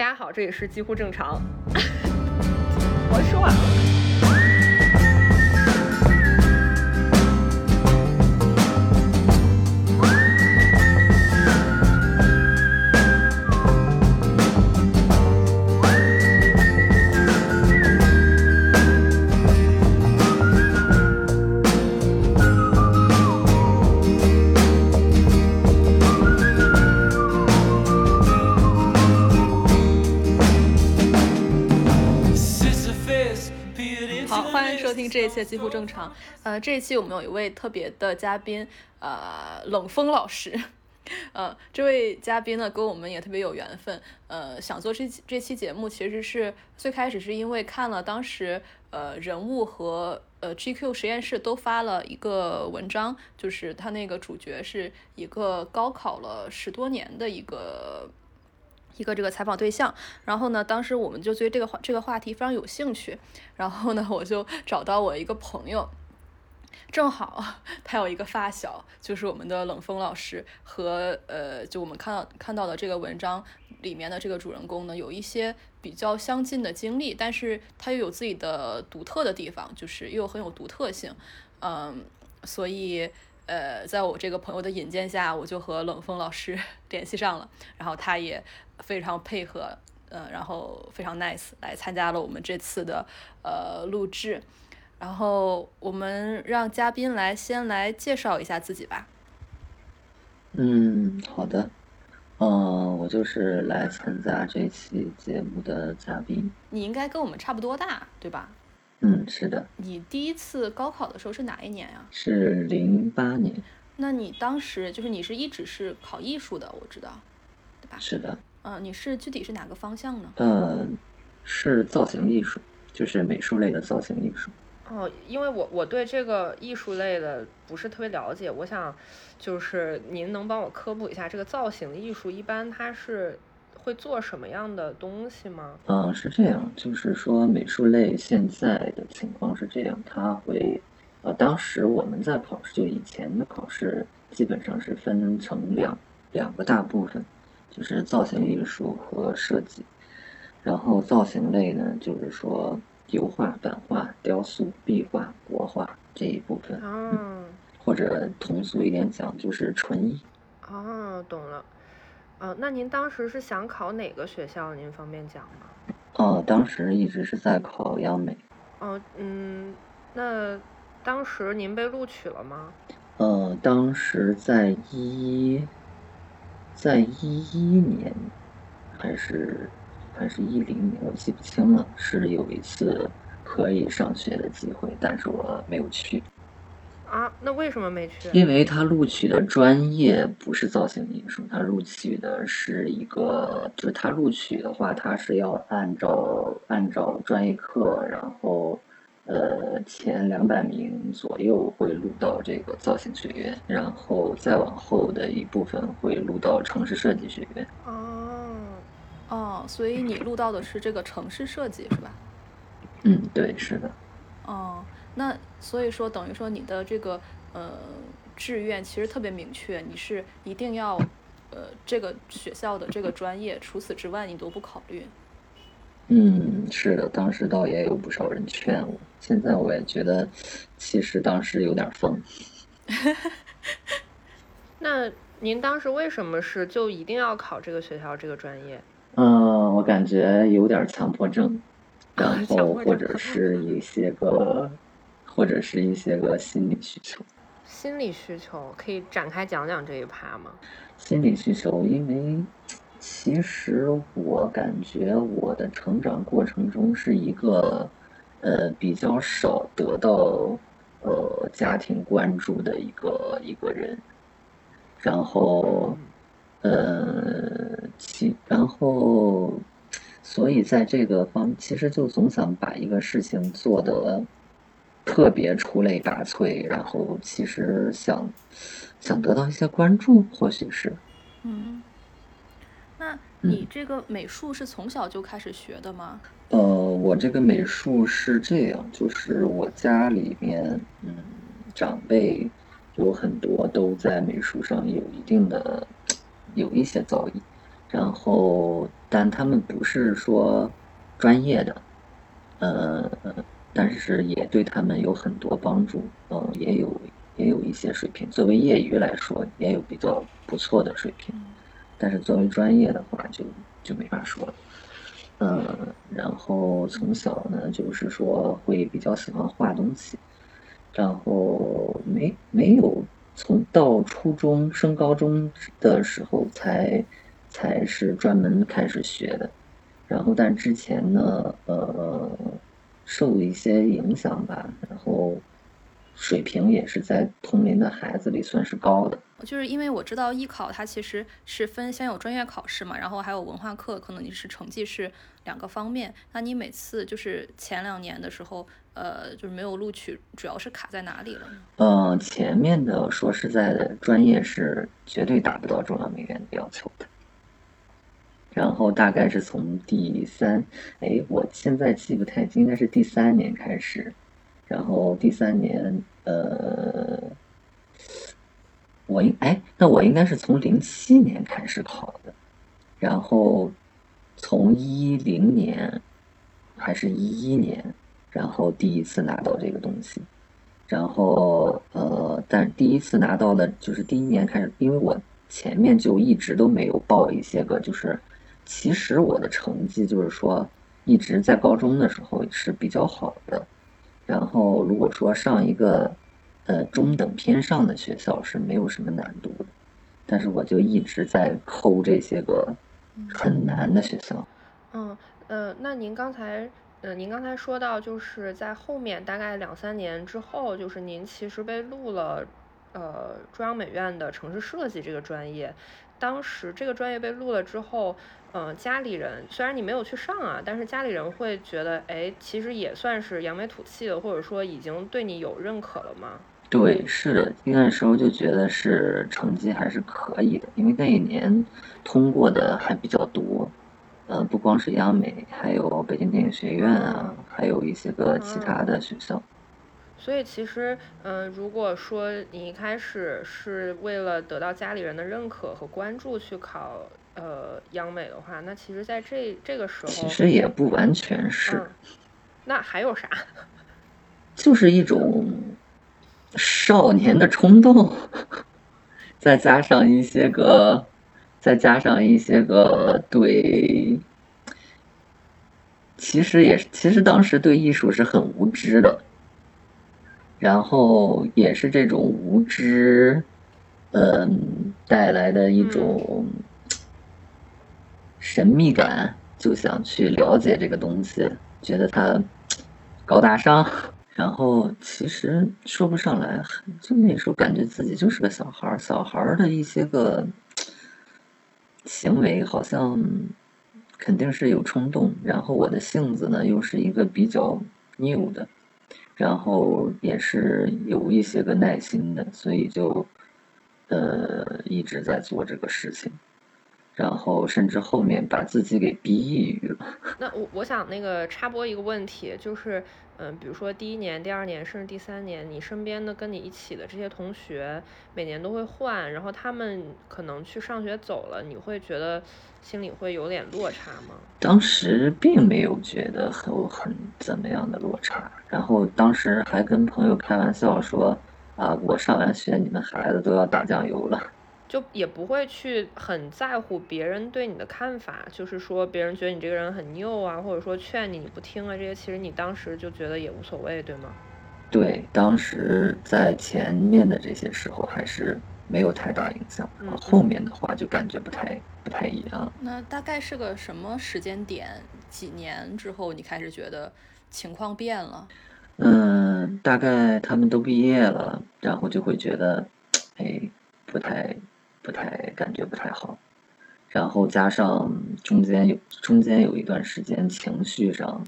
大家好，这里是几乎正常。我说完了。这一切几乎正常。呃，这一期我们有一位特别的嘉宾，呃，冷风老师。呃，这位嘉宾呢，跟我们也特别有缘分。呃，想做这这期节目，其实是最开始是因为看了当时呃人物和呃 GQ 实验室都发了一个文章，就是他那个主角是一个高考了十多年的一个。一个这个采访对象，然后呢，当时我们就对这个话这个话题非常有兴趣，然后呢，我就找到我一个朋友，正好他有一个发小，就是我们的冷风老师和呃，就我们看到看到的这个文章里面的这个主人公呢，有一些比较相近的经历，但是他又有自己的独特的地方，就是又很有独特性，嗯，所以。呃，在我这个朋友的引荐下，我就和冷风老师 联系上了，然后他也非常配合，呃，然后非常 nice 来参加了我们这次的呃录制，然后我们让嘉宾来先来介绍一下自己吧。嗯，好的，嗯，我就是来参加这期节目的嘉宾。你应该跟我们差不多大，对吧？嗯，是的。你第一次高考的时候是哪一年呀？是零八年。那你当时就是你是一直是考艺术的，我知道，对吧？是的。嗯，你是具体是哪个方向呢？嗯，是造型艺术，就是美术类的造型艺术。哦，因为我我对这个艺术类的不是特别了解，我想就是您能帮我科普一下，这个造型艺术一般它是。会做什么样的东西吗？嗯，是这样，就是说美术类现在的情况是这样，它会，呃，当时我们在考试，就以前的考试基本上是分成两两个大部分，就是造型艺术和设计。然后造型类呢，就是说油画、版画、雕塑、壁画、国画这一部分。哦。或者通俗一点讲，就是纯艺。哦，懂了。哦，那您当时是想考哪个学校？您方便讲吗？哦，当时一直是在考央美。哦，嗯，那当时您被录取了吗？呃，当时在一，在一一年，还是还是一零年，我记不清了。是有一次可以上学的机会，但是我没有去。啊，那为什么没去？因为他录取的专业不是造型艺术，他录取的是一个，就是他录取的话，他是要按照按照专业课，然后，呃，前两百名左右会录到这个造型学院，然后再往后的一部分会录到城市设计学院。哦，哦，所以你录到的是这个城市设计是吧？嗯，对，是的。哦。那所以说，等于说你的这个呃志愿其实特别明确，你是一定要呃这个学校的这个专业，除此之外你都不考虑。嗯，是的，当时倒也有不少人劝我，现在我也觉得其实当时有点疯。那您当时为什么是就一定要考这个学校这个专业？嗯，我感觉有点强迫症，然 后或者是一些个。或者是一些个心理需求，心理需求可以展开讲讲这一趴吗？心理需求，因为其实我感觉我的成长过程中是一个呃比较少得到呃家庭关注的一个一个人，然后呃其然后所以在这个方其实就总想把一个事情做得。特别出类拔萃，然后其实想想得到一些关注，或许是。嗯，你这个美术是从小就开始学的吗？呃，我这个美术是这样，就是我家里面，嗯，长辈有很多都在美术上有一定的有一些造诣，然后但他们不是说专业的，呃，但是也对他们有很多帮助，呃，也有也有一些水平。作为业余来说，也有比较不错的水平，但是作为专业的话，就就没法说了。嗯，然后从小呢，就是说会比较喜欢画东西，然后没没有从到初中升高中的时候才才是专门开始学的，然后但之前呢，呃，受一些影响吧，然后水平也是在同龄的孩子里算是高的。就是因为我知道艺考它其实是分先有专业考试嘛，然后还有文化课，可能你是成绩是两个方面。那你每次就是前两年的时候，呃，就是没有录取，主要是卡在哪里了？嗯，前面的说实在的，专业是绝对达不到中央美院的要求的。然后大概是从第三，哎，我现在记不太清，应该是第三年开始，然后第三年，呃。我应哎，那我应该是从零七年开始考的，然后从一零年还是一一年，然后第一次拿到这个东西，然后呃，但第一次拿到的就是第一年开始，因为我前面就一直都没有报一些个，就是其实我的成绩就是说一直在高中的时候是比较好的，然后如果说上一个。呃，中等偏上的学校是没有什么难度的，但是我就一直在抠这些个很难的学校。嗯呃，那您刚才呃，您刚才说到，就是在后面大概两三年之后，就是您其实被录了呃中央美院的城市设计这个专业。当时这个专业被录了之后，嗯，家里人虽然你没有去上啊，但是家里人会觉得，哎，其实也算是扬眉吐气的，或者说已经对你有认可了吗？对，是的，那时候就觉得是成绩还是可以的，因为那一年通过的还比较多，呃，不光是央美，还有北京电影学院啊，还有一些个其他的学校。所以其实，嗯，如果说你一开始是为了得到家里人的认可和关注去考呃央美的话，那其实在这这个时候，其实也不完全是。那还有啥？就是一种。少年的冲动，再加上一些个，再加上一些个对，其实也是，其实当时对艺术是很无知的，然后也是这种无知，嗯，带来的一种神秘感，就想去了解这个东西，觉得它高大上。然后其实说不上来，就那时候感觉自己就是个小孩儿，小孩儿的一些个行为好像肯定是有冲动。然后我的性子呢又是一个比较拗的，然后也是有一些个耐心的，所以就呃一直在做这个事情。然后甚至后面把自己给逼抑郁了。那我我想那个插播一个问题，就是嗯，比如说第一年、第二年甚至第三年，你身边的跟你一起的这些同学，每年都会换，然后他们可能去上学走了，你会觉得心里会有点落差吗？当时并没有觉得很很怎么样的落差，然后当时还跟朋友开玩笑说啊，我上完学，你们孩子都要打酱油了。就也不会去很在乎别人对你的看法，就是说别人觉得你这个人很拗啊，或者说劝你你不听啊，这些其实你当时就觉得也无所谓，对吗？对，当时在前面的这些时候还是没有太大影响，后面的话就感觉不太不太一样。那大概是个什么时间点？几年之后你开始觉得情况变了？嗯，大概他们都毕业了，然后就会觉得，哎，不太。不太感觉不太好，然后加上中间有中间有一段时间情绪上，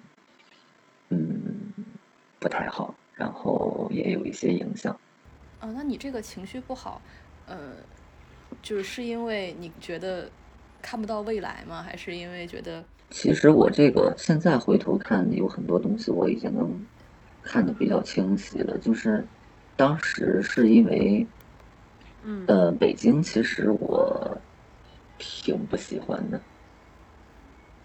嗯，不太好，然后也有一些影响。啊，那你这个情绪不好，呃，就是是因为你觉得看不到未来吗？还是因为觉得？其实我这个现在回头看，有很多东西我已经能看得比较清晰了。就是当时是因为。嗯，呃，北京其实我挺不喜欢的。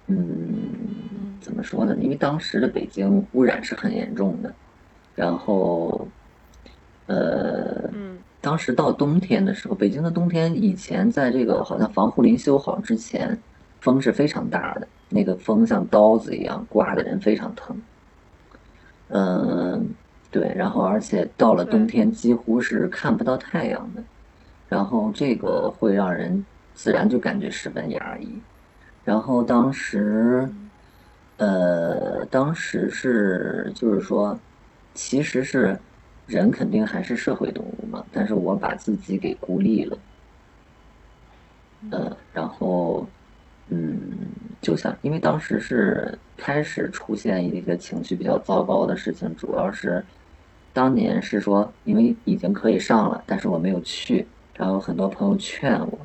嗯，怎么说呢？因为当时的北京污染是很严重的，然后，呃，当时到冬天的时候，北京的冬天以前在这个好像防护林修好之前，风是非常大的，那个风像刀子一样刮的人非常疼。嗯，对，然后而且到了冬天几乎是看不到太阳的，然后这个会让人自然就感觉十分压抑。然后当时，呃，当时是就是说，其实是人肯定还是社会动物嘛，但是我把自己给孤立了，呃，然后，嗯，就像因为当时是开始出现一些情绪比较糟糕的事情，主要是当年是说因为已经可以上了，但是我没有去，然后很多朋友劝我，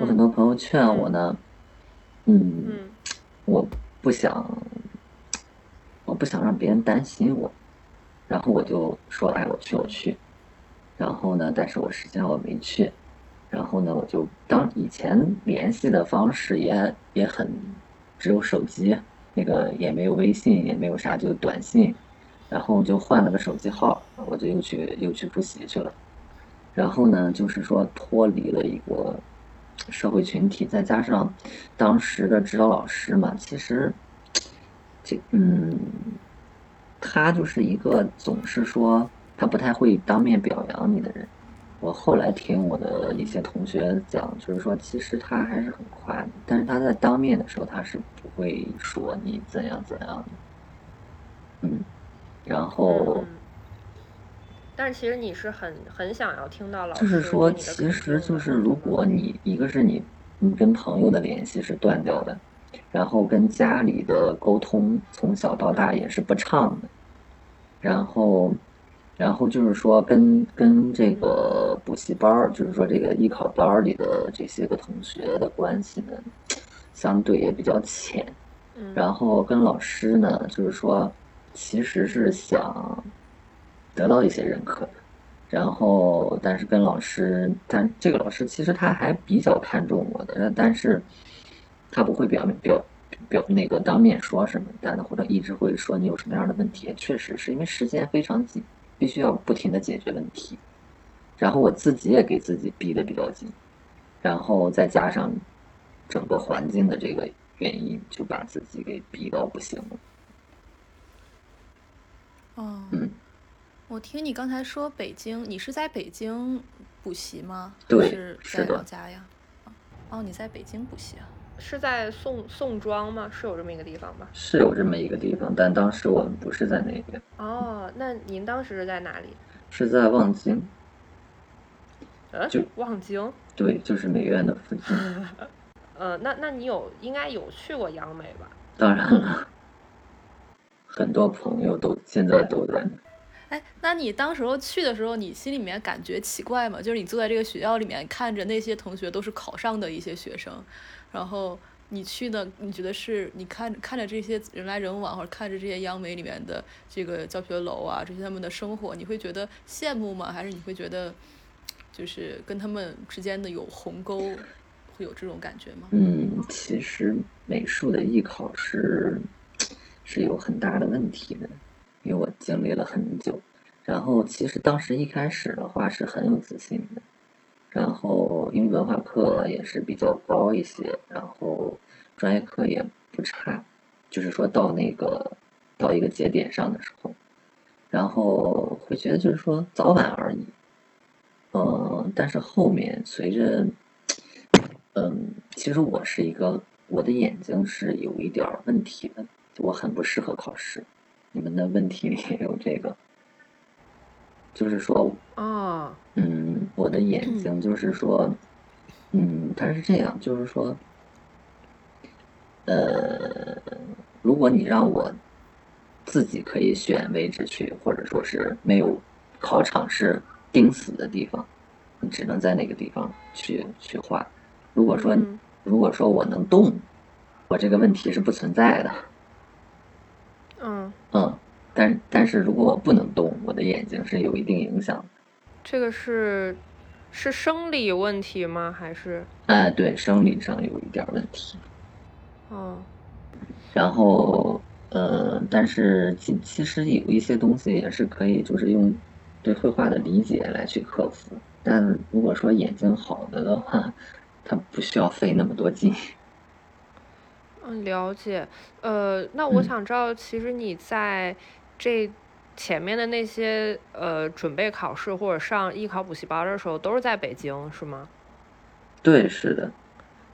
有很多朋友劝我呢。嗯，我不想，我不想让别人担心我，然后我就说，哎，我去，我去。然后呢，但是我实际上我没去。然后呢，我就当以前联系的方式也也很，只有手机，那个也没有微信，也没有啥，就短信。然后就换了个手机号，我就又去又去补习去了。然后呢，就是说脱离了一个。社会群体，再加上当时的指导老师嘛，其实这嗯，他就是一个总是说他不太会当面表扬你的人。我后来听我的一些同学讲，就是说其实他还是很夸你，但是他在当面的时候他是不会说你怎样怎样的。嗯，然后。但是其实你是很很想要听到老师就是说，其实就是如果你一个是你，你跟朋友的联系是断掉的，然后跟家里的沟通从小到大也是不畅的，然后，然后就是说跟跟这个补习班儿，就是说这个艺考班儿里的这些个同学的关系呢，相对也比较浅，然后跟老师呢，就是说其实是想。得到一些认可的，然后但是跟老师，但这个老师其实他还比较看重我的，但是他不会表面表表那个当面说什么，但或者一直会说你有什么样的问题，确实是因为时间非常紧，必须要不停的解决问题，然后我自己也给自己逼得比较紧，然后再加上整个环境的这个原因，就把自己给逼到不行了。哦，嗯。我听你刚才说北京，你是在北京补习吗？对，是在老家呀。哦，你在北京补习啊？是在宋宋庄吗？是有这么一个地方吗？是有这么一个地方，但当时我们不是在那边。哦，那您当时是在哪里？是在望京。呃，就望京。对，就是美院的附近。呃，那那你有应该有去过央美吧？当然了，很多朋友都现在都在。哎，那你当时候去的时候，你心里面感觉奇怪吗？就是你坐在这个学校里面，看着那些同学都是考上的一些学生，然后你去的，你觉得是你看看着这些人来人往，或者看着这些央美里面的这个教学楼啊，这些他们的生活，你会觉得羡慕吗？还是你会觉得就是跟他们之间的有鸿沟，会有这种感觉吗？嗯，其实美术的艺考是是有很大的问题的。因为我经历了很久，然后其实当时一开始的话是很有自信的，然后因为文化课也是比较高一些，然后专业课也不差，就是说到那个到一个节点上的时候，然后会觉得就是说早晚而已，嗯，但是后面随着，嗯，其实我是一个我的眼睛是有一点问题的，我很不适合考试。你们的问题里也有这个，就是说，啊，嗯，我的眼睛就是说，嗯，它是这样，就是说，呃，如果你让我自己可以选位置去，或者说是没有考场是钉死的地方，你只能在那个地方去去画。如果说，如果说我能动，我这个问题是不存在的。嗯嗯，但但是如果我不能动，我的眼睛是有一定影响的。这个是是生理问题吗？还是？哎，对，生理上有一点问题。哦。然后，呃，但是其其实有一些东西也是可以，就是用对绘画的理解来去克服。但如果说眼睛好的的话，它不需要费那么多劲。嗯，了解。呃，那我想知道，其实你在这前面的那些呃准备考试或者上艺考补习班的时候，都是在北京，是吗？对，是的。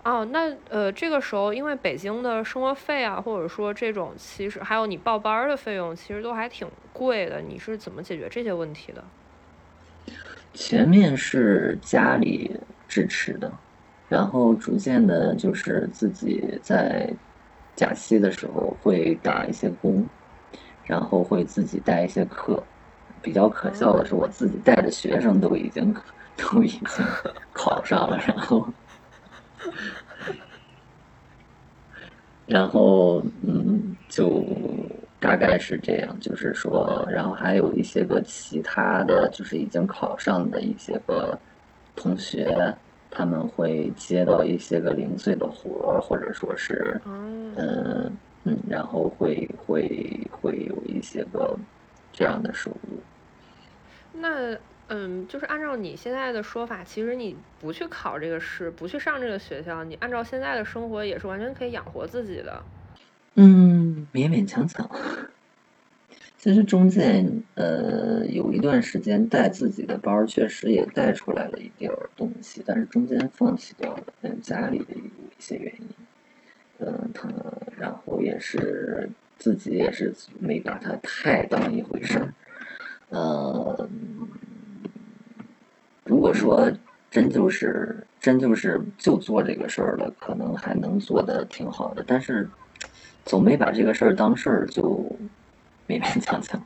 哦，那呃，这个时候因为北京的生活费啊，或者说这种其实还有你报班的费用，其实都还挺贵的。你是怎么解决这些问题的？前面是家里支持的，然后逐渐的，就是自己在假期的时候会打一些工，然后会自己带一些课。比较可笑的是，我自己带的学生都已经 都已经考上了，然后。然后，嗯，就大概是这样，就是说，然后还有一些个其他的就是已经考上的一些个同学，他们会接到一些个零碎的活儿，或者说是，嗯嗯，然后会会会有一些个这样的收入。那。嗯，就是按照你现在的说法，其实你不去考这个试，不去上这个学校，你按照现在的生活也是完全可以养活自己的。嗯，勉勉强强。其实中间呃有一段时间带自己的包，确实也带出来了一点东西，但是中间放弃掉了，嗯，家里的有一些原因。嗯，他然后也是自己也是没把它太当一回事儿。嗯。如果说真就是真就是就做这个事儿了，可能还能做的挺好的，但是总没把这个事儿当事儿，就勉勉强强。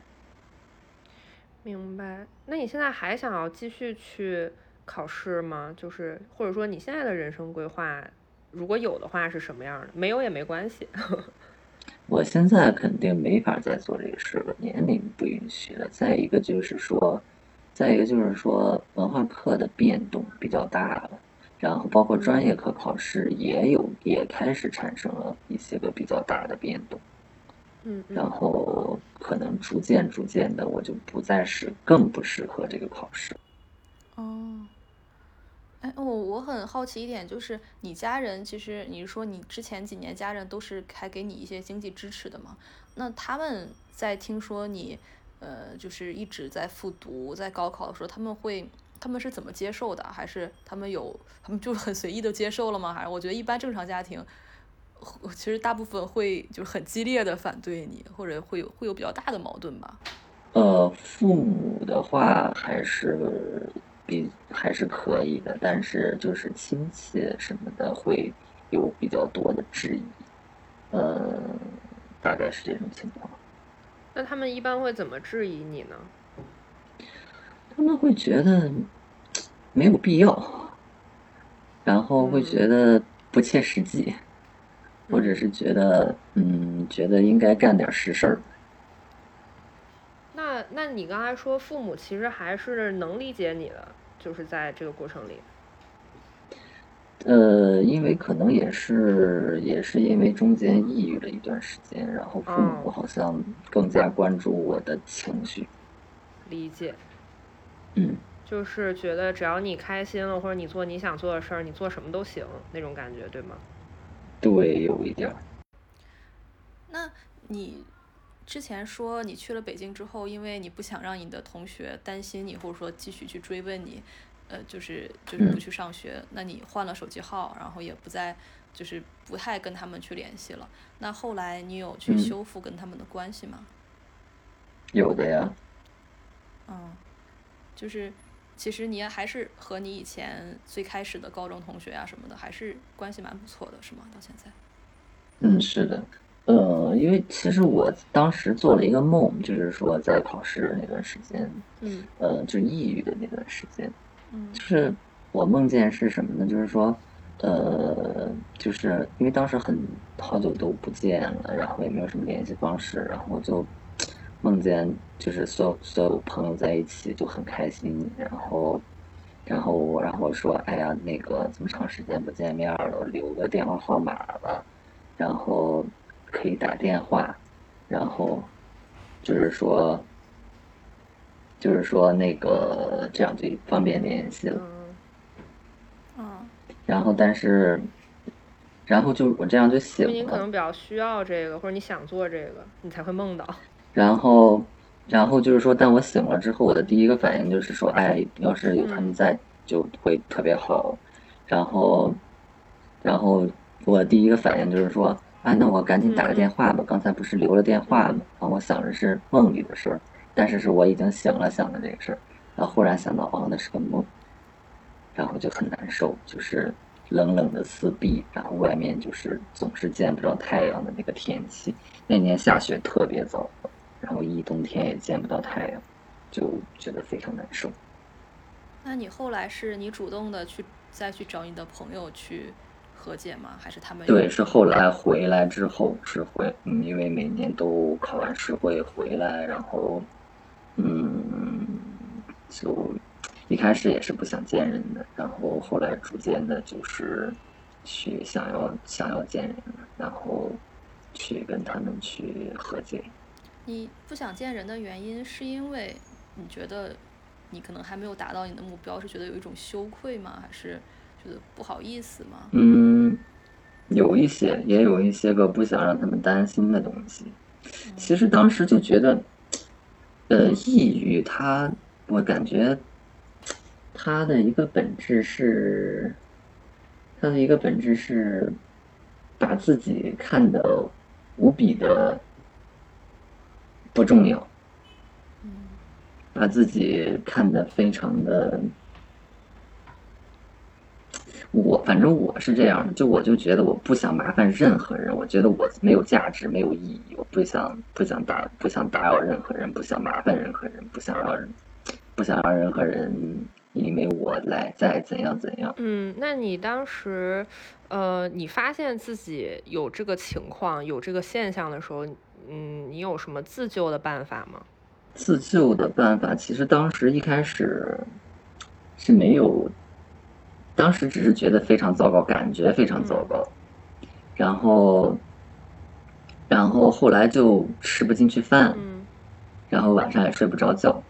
明白？那你现在还想要继续去考试吗？就是或者说你现在的人生规划，如果有的话是什么样的？没有也没关系。我现在肯定没法再做这个事了，年龄不允许了。再一个就是说。再一个就是说，文化课的变动比较大了，然后包括专业课考试也有，也开始产生了一些个比较大的变动。嗯，然后可能逐渐逐渐的，我就不再是更不适合这个考试。哦，哎，我我很好奇一点，就是你家人其实你是说你之前几年家人都是还给你一些经济支持的嘛？那他们在听说你。呃，就是一直在复读，在高考的时候，他们会，他们是怎么接受的？还是他们有，他们就很随意的接受了吗？还是我觉得一般正常家庭，其实大部分会就是很激烈的反对你，或者会有会有比较大的矛盾吧？呃，父母的话还是比还是可以的，但是就是亲戚什么的会有比较多的质疑，呃，大概是这种情况。那他们一般会怎么质疑你呢？他们会觉得没有必要，然后会觉得不切实际，或者是觉得嗯，觉得应该干点实事儿。那那你刚才说父母其实还是能理解你的，就是在这个过程里。呃，因为可能也是，也是因为中间抑郁了一段时间，然后父母好像更加关注我的情绪。理解。嗯。就是觉得只要你开心了，或者你做你想做的事儿，你做什么都行那种感觉，对吗？对，有一点。那你之前说你去了北京之后，因为你不想让你的同学担心你，或者说继续去追问你。呃，就是就是不去上学，那你换了手机号，然后也不再就是不太跟他们去联系了。那后来你有去修复跟他们的关系吗？有的呀。嗯，就是其实你还是和你以前最开始的高中同学啊什么的，还是关系蛮不错的，是吗？到现在？嗯，是的。呃，因为其实我当时做了一个梦，就是说在考试那段时间，嗯，呃，就抑郁的那段时间。嗯，就是我梦见是什么呢？就是说，呃，就是因为当时很好久都不见了，然后也没有什么联系方式，然后就梦见就是所有所有朋友在一起就很开心，然后然后我然后说，哎呀，那个这么长时间不见面了，留个电话号码吧，然后可以打电话，然后就是说，就是说那个这样就方便联系了。嗯，嗯然后但是，然后就我这样就醒因为你可，能比较需要这个，或者你想做这个，你才会梦到。然后，然后就是说，但我醒了之后，我的第一个反应就是说，哎，要是有他们在，就会特别好。然后，然后我第一个反应就是说，啊，那我赶紧打个电话吧。刚才不是留了电话吗？啊，我想着是梦里的事儿，但是是我已经醒了想的这个事儿，然后忽然想到，哦，那是个梦，然后就很难受，就是冷冷的四壁，然后外面就是总是见不着太阳的那个天气。那年下雪特别早，然后一冬天也见不到太阳，就觉得非常难受。那你后来是你主动的去再去找你的朋友去和解吗？还是他们对，是后来回来之后是会，嗯，因为每年都考完试会回来，然后，嗯，就一开始也是不想见人的，然后后来逐渐的就是去想要想要见人，然后去跟他们去和解。你不想见人的原因，是因为你觉得你可能还没有达到你的目标，是觉得有一种羞愧吗？还是觉得不好意思吗？嗯，有一些，也有一些个不想让他们担心的东西。其实当时就觉得，呃，抑郁它，我感觉它的一个本质是，它的一个本质是把自己看得无比的不重要，嗯把自己看得非常的。我反正我是这样的，就我就觉得我不想麻烦任何人，我觉得我没有价值，没有意义，我不想不想打不想打扰任何人，不想麻烦任何人，不想让人不想让任何人因为我来再怎样怎样。嗯，那你当时，呃，你发现自己有这个情况、有这个现象的时候，嗯，你有什么自救的办法吗？自救的办法，其实当时一开始是没有，当时只是觉得非常糟糕，感觉非常糟糕，然后，然后后来就吃不进去饭，嗯然后晚上也睡不着觉，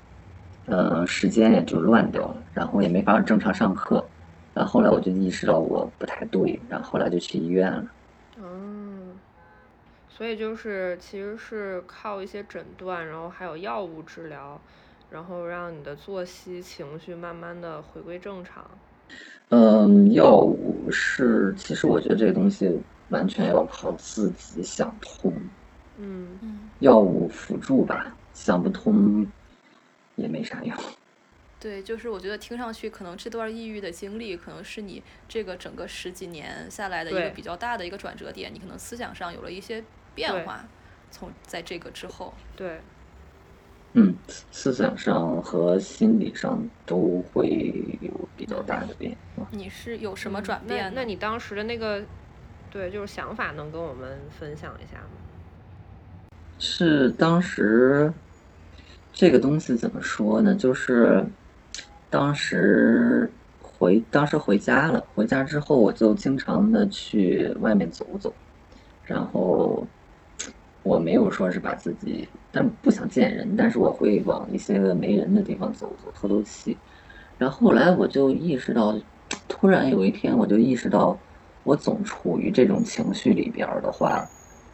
呃，时间也就乱掉了，然后也没法正常上课，然后后来我就意识到我不太对，然后后来就去医院了。嗯，所以就是其实是靠一些诊断，然后还有药物治疗，然后让你的作息、情绪慢慢的回归正常。嗯，药物是，其实我觉得这个东西完全要靠自己想通，嗯嗯，药物辅助吧，想不通也没啥用。对，就是我觉得听上去可能这段抑郁的经历，可能是你这个整个十几年下来的一个比较大的一个转折点，你可能思想上有了一些变化，从在这个之后，对，嗯，思想上和心理上都会有比较大的变化。你是有什么嗯转变？那你当时的那个，对，就是想法，能跟我们分享一下吗？是当时这个东西怎么说呢？就是当时回当时回家了，回家之后我就经常的去外面走走，然后我没有说是把自己，但不想见人，但是我会往一些个没人的地方走走，透透气。然后后来我就意识到，突然有一天我就意识到，我总处于这种情绪里边儿的话，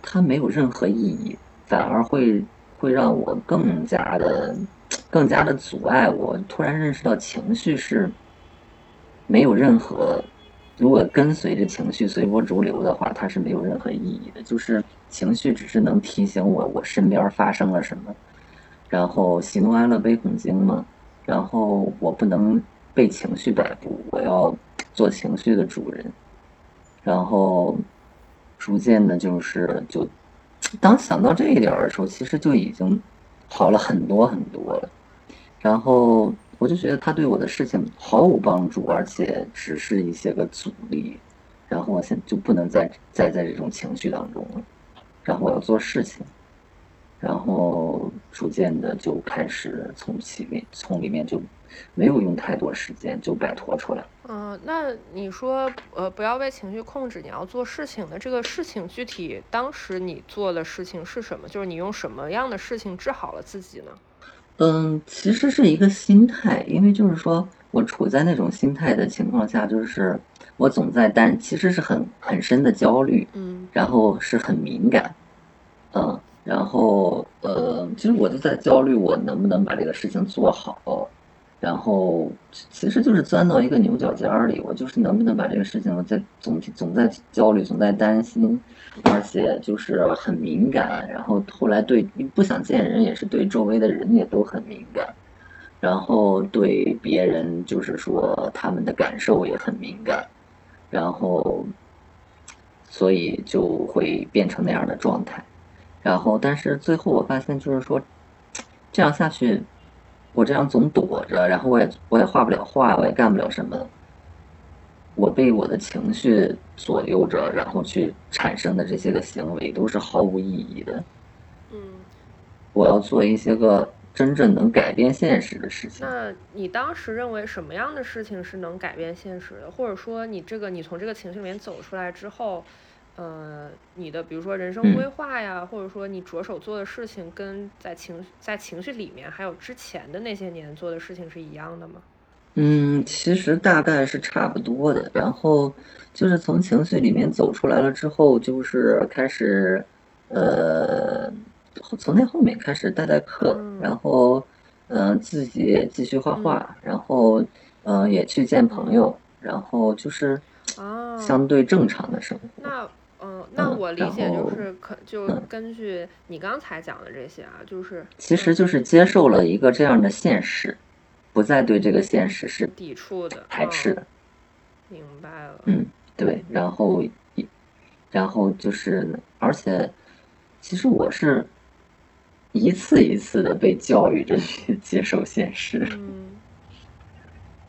它没有任何意义，反而会会让我更加的更加的阻碍我。突然认识到情绪是没有任何，如果跟随着情绪随波逐流的话，它是没有任何意义的。就是情绪只是能提醒我我身边发生了什么，然后喜怒哀乐悲恐惊嘛，然后我不能被情绪摆布，我要做情绪的主人，然后逐渐的就是就当想到这一点的时候，其实就已经好了很多很多了。然后我就觉得他对我的事情毫无帮助，而且只是一些个阻力。然后我现在就不能再再在这种情绪当中了，然后我要做事情，然后逐渐的就开始从里面从里面就没有用太多时间就摆脱出来。嗯，那你说呃不要被情绪控制，你要做事情的这个事情具体当时你做的事情是什么？就是你用什么样的事情治好了自己呢？嗯，其实是一个心态，因为就是说我处在那种心态的情况下，就是我总在担，其实是很很深的焦虑，嗯，然后是很敏感，嗯，然后呃，其实我就在焦虑我能不能把这个事情做好，然后其实就是钻到一个牛角尖儿里，我就是能不能把这个事情，我在总总在焦虑，总在担心。而且就是很敏感，然后后来对不想见人，也是对周围的人也都很敏感，然后对别人就是说他们的感受也很敏感，然后所以就会变成那样的状态，然后但是最后我发现就是说这样下去，我这样总躲着，然后我也我也画不了画，我也干不了什么。我被我的情绪左右着，然后去产生的这些个行为都是毫无意义的。嗯，我要做一些个真正能改变现实的事情。那你当时认为什么样的事情是能改变现实的？或者说，你这个你从这个情绪里面走出来之后，呃，你的比如说人生规划呀，或者说你着手做的事情，跟在情在情绪里面还有之前的那些年做的事情是一样的吗？嗯，其实大概是差不多的。然后就是从情绪里面走出来了之后，就是开始，呃，从那后面开始带带课，然后，嗯，自己继续画画，然后，嗯，也去见朋友，然后就是相对正常的生活。那，嗯，那我理解就是可就根据你刚才讲的这些啊，就是其实就是接受了一个这样的现实。不再对这个现实是抵触的、排斥的，明白了。嗯，对，然后一，然后就是，而且，其实我是一次一次的被教育着去 接受现实。嗯，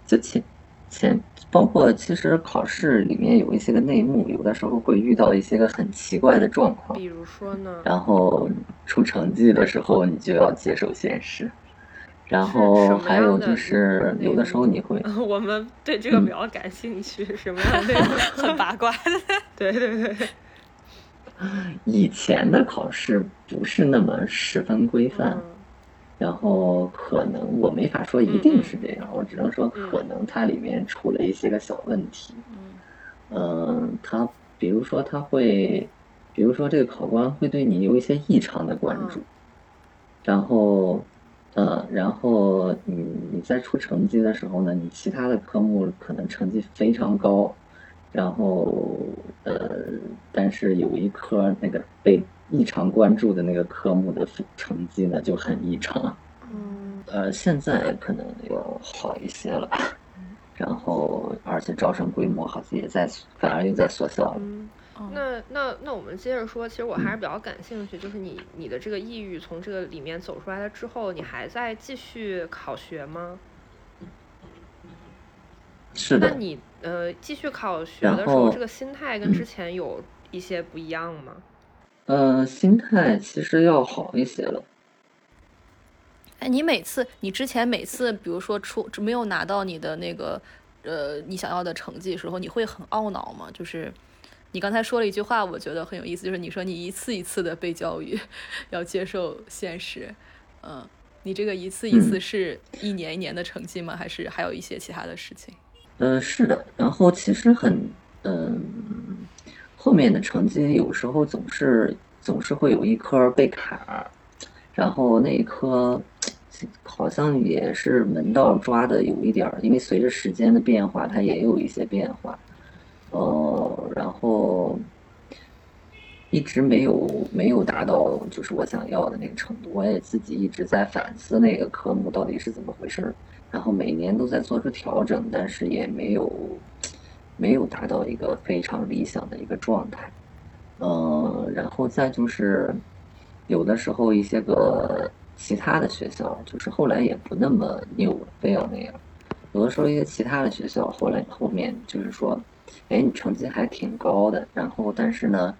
就前前包括其实考试里面有一些个内幕，有的时候会遇到一些个很奇怪的状况。比如说呢？然后出成绩的时候，你就要接受现实。然后还有就是，有的时候你会，我们对这个比较感兴趣，什么样的内容？很八卦的，对对对。以前的考试不是那么十分规范，然后可能我没法说一定是这样，我只能说可能它里面出了一些个小问题。嗯，他比如说他会，比如说这个考官会对你有一些异常的关注，然后。呃，然后你你在出成绩的时候呢，你其他的科目可能成绩非常高，然后呃，但是有一科那个被异常关注的那个科目的成绩呢就很异常。嗯。呃，现在可能要好一些了，然后而且招生规模好像也在，反而又在缩小嗯。那那那我们接着说，其实我还是比较感兴趣，就是你你的这个抑郁从这个里面走出来了之后，你还在继续考学吗？是的。那你呃继续考学的时候，这个心态跟之前有一些不一样吗？呃，心态其实要好一些了。哎，你每次你之前每次，比如说出没有拿到你的那个呃你想要的成绩的时候，你会很懊恼吗？就是。你刚才说了一句话，我觉得很有意思，就是你说你一次一次的被教育 要接受现实，嗯，你这个一次一次是一年一年的成绩吗？还是还有一些其他的事情？嗯，是的。然后其实很，嗯，后面的成绩有时候总是总是会有一科被卡，然后那一科好像也是门道抓的有一点儿，因为随着时间的变化，它也有一些变化。哦，然后一直没有没有达到就是我想要的那个程度，我也自己一直在反思那个科目到底是怎么回事儿，然后每年都在做出调整，但是也没有没有达到一个非常理想的一个状态。嗯，然后再就是有的时候一些个其他的学校，就是后来也不那么牛了，非要那样。有的时候一些其他的学校后来后面就是说。哎，你成绩还挺高的，然后但是呢，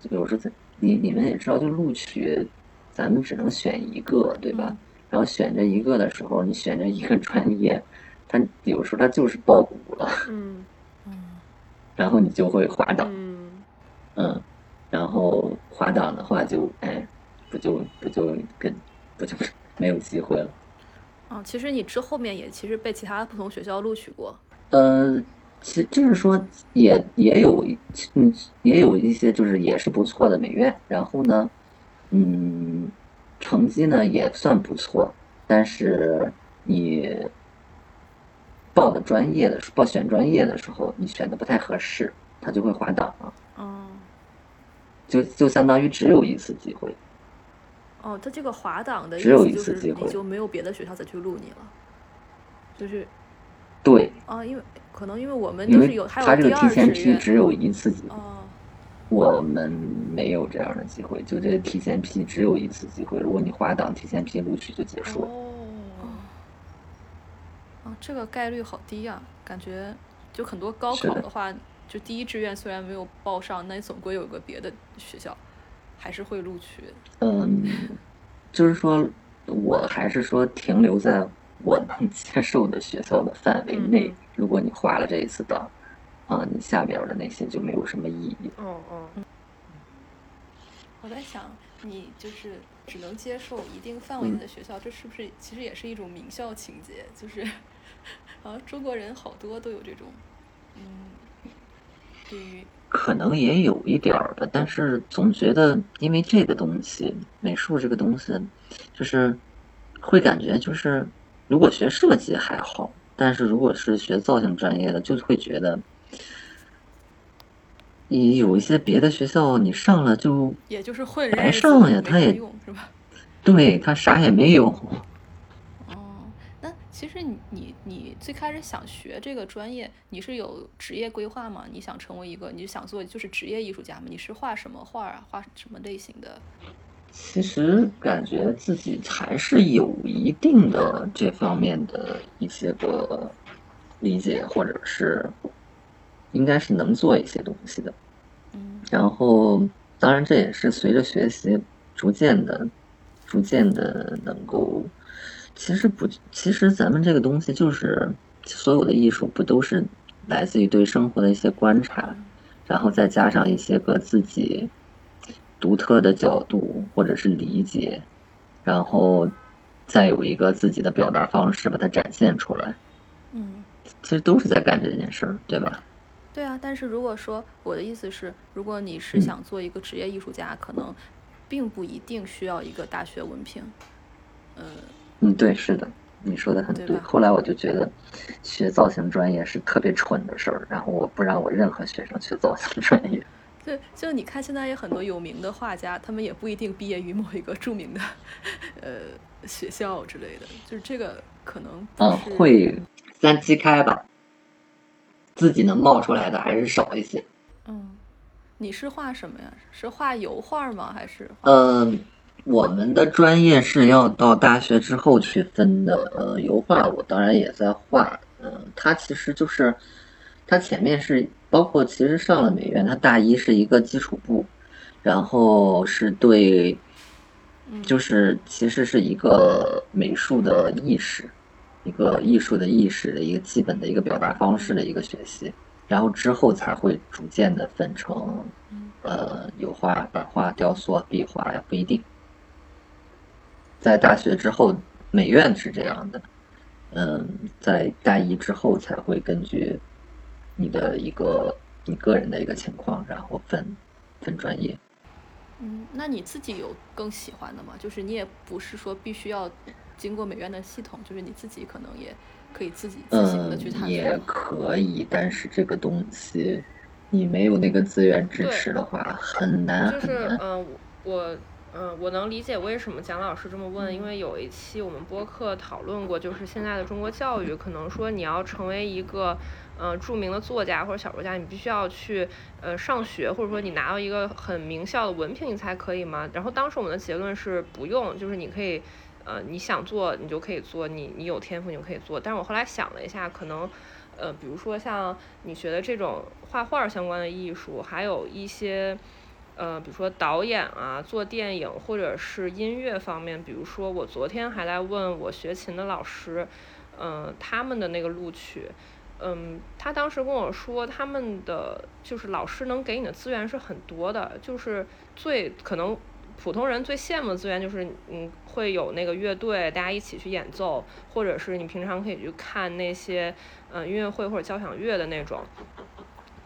就比如说在你你们也知道，就录取咱们只能选一个，对吧？然后选这一个的时候，你选这一个专业，它有时候它就是爆谷了，嗯 嗯然后你就会滑档，嗯嗯，然后滑档的话就哎，不就不就跟不就没有机会了。啊，其实你之后面也其实被其他不同学校录取过，呃，其就是说也也有嗯也有一些就是也是不错的美院，然后呢，嗯，成绩呢也算不错，但是你报的专业的时报选专业的时候，你选的不太合适，他就会滑档啊，哦，就就相当于只有一次机会。哦，他这个滑档的意只有一次机会你就没有别的学校再去录你了，就是对，啊，因为可能因为我们就是有还它这个提前批只有一次机会。哦，我们没有这样的机会，就这提前批只有一次机会，如果你滑档提前批录取就结束了。这个概率好低啊，感觉就很多高考的话，就第一志愿虽然没有报上，那你总归有个别的学校还是会录取。嗯，就是说，我还是说停留在我能接受的学校的范围内。嗯如果你滑了这一次的，啊，你下边的那些就没有什么意义。哦哦，我在想，你就是只能接受一定范围的学校，这是不是其实也是一种名校情节？就是，好 像中国人好多都有这种，嗯，对于可能也有一点儿吧，但是总觉得，因为这个东西，美术这个东西，就是会感觉就是，如果学设计还好，但是如果是学造型专业的，就会觉得，你有一些别的学校，你上了就也就是混白上呀他也用是吧？对他啥也没有。其实你你你最开始想学这个专业，你是有职业规划吗？你想成为一个，你就想做就是职业艺术家吗？你是画什么画啊？画什么类型的？其实感觉自己还是有一定的这方面的一些个理解，或者是应该是能做一些东西的。嗯然后，当然这也是随着学习逐渐的、逐渐的能够，其实不，其实咱们这个东西就是所有的艺术不都是来自于对生活的一些观察，然后再加上一些个自己独特的角度或者是理解，然后再有一个自己的表达方式把它展现出来，嗯。其实都是在干这件事儿，对吧？对啊，但是如果说我的意思是，如果你是嗯想做一个职业艺术家，可能并不一定需要一个大学文凭。呃，嗯，对，是的，你说的很对。对后来我就觉得学造型专业是特别蠢的事儿，然后我不让我任何学生学造型专业。对，就你看现在有很多有名的画家，他们也不一定毕业于某一个著名的呃学校之类的，就是这个可能嗯，会三七开吧，自己能冒出来的还是少一些。嗯，你是画什么呀？是画油画吗？还是画嗯，我们的专业是要到大学之后去分的。呃，油画我当然也在画。嗯，它其实就是，它前面是包括其实上了美院，它大一是一个基础部，然后是对，就是其实是一个美术的意识，一个艺术的意识的一个基本的一个表达方式的一个学习，然后之后才会逐渐的分成呃，油画、版画、雕塑、壁画呀，不一定。在大学之后，美院是这样的，嗯，在大一之后才会根据你的一个你个人的一个情况，然后分分专业。嗯，那你自己有更喜欢的吗？就是你也不是说必须要经过美院的系统，就是你自己可能也可以自己自行的去探嗯，也。可以，但是这个东西，你没有那个资源支持的话，很难就很难。是嗯、我嗯、我能理解为什么蒋老师这么问，因为有一期我们播客讨论过，就是现在的中国教育，可能说你要成为一个呃著名的作家或者小说家，你必须要去呃上学，或者说你拿到一个很名校的文凭，你才可以吗？然后当时我们的结论是不用，就是你可以。呃，你想做你就可以做，你你有天赋你就可以做。但是我后来想了一下，可能，呃，比如说像你学的这种画画相关的艺术，还有一些，呃，比如说导演啊，做电影或者是音乐方面，比如说我昨天还在问我学琴的老师，嗯，他们的那个录取，嗯，他当时跟我说，他们的就是老师能给你的资源是很多的，就是最可能普通人最羡慕的资源就是嗯会有那个乐队，大家一起去演奏，或者是你平常可以去看那些嗯音乐会或者交响乐的那种。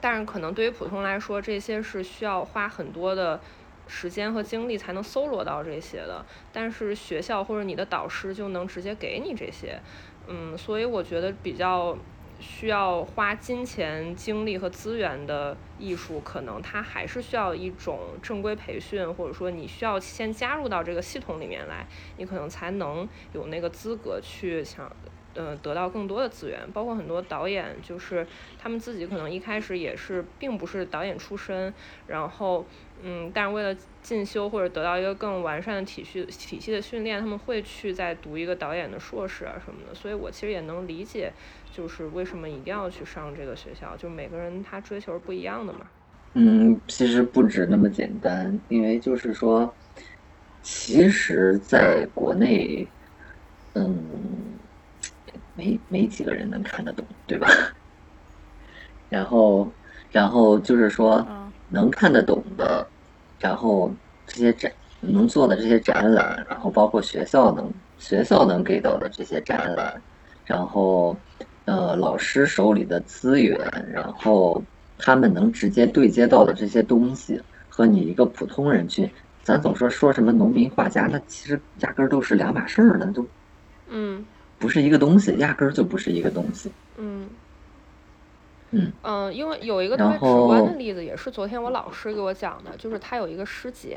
但是可能对于普通来说，这些是需要花很多的时间和精力才能搜罗到这些的。但是学校或者你的导师就能直接给你这些，嗯，所以我觉得比较需要花金钱、精力和资源的艺术，可能它还是需要一种正规培训，或者说你需要先加入到这个系统里面来，你可能才能有那个资格去想。嗯，得到更多的资源，包括很多导演，就是他们自己可能一开始也是并不是导演出身，然后嗯，但是为了进修或者得到一个更完善的体系体系的训练，他们会去再读一个导演的硕士啊什么的。所以我其实也能理解，就是为什么一定要去上这个学校，就每个人他追求是不一样的嘛。嗯，其实不止那么简单，因为就是说，其实在国内，嗯。没没几个人能看得懂，对吧？然后，然后就是说，能看得懂的，然后这些展能做的这些展览，然后包括学校能学校能给到的这些展览，然后呃老师手里的资源，然后他们能直接对接到的这些东西，和你一个普通人去，咱总说说什么农民画家，那其实压根儿都是两码事儿呢，都嗯。不是一个东西，压根儿就不是一个东西。嗯，嗯嗯，因为有一个特别直观的例子，也是昨天我老师给我讲的，就是他有一个师姐，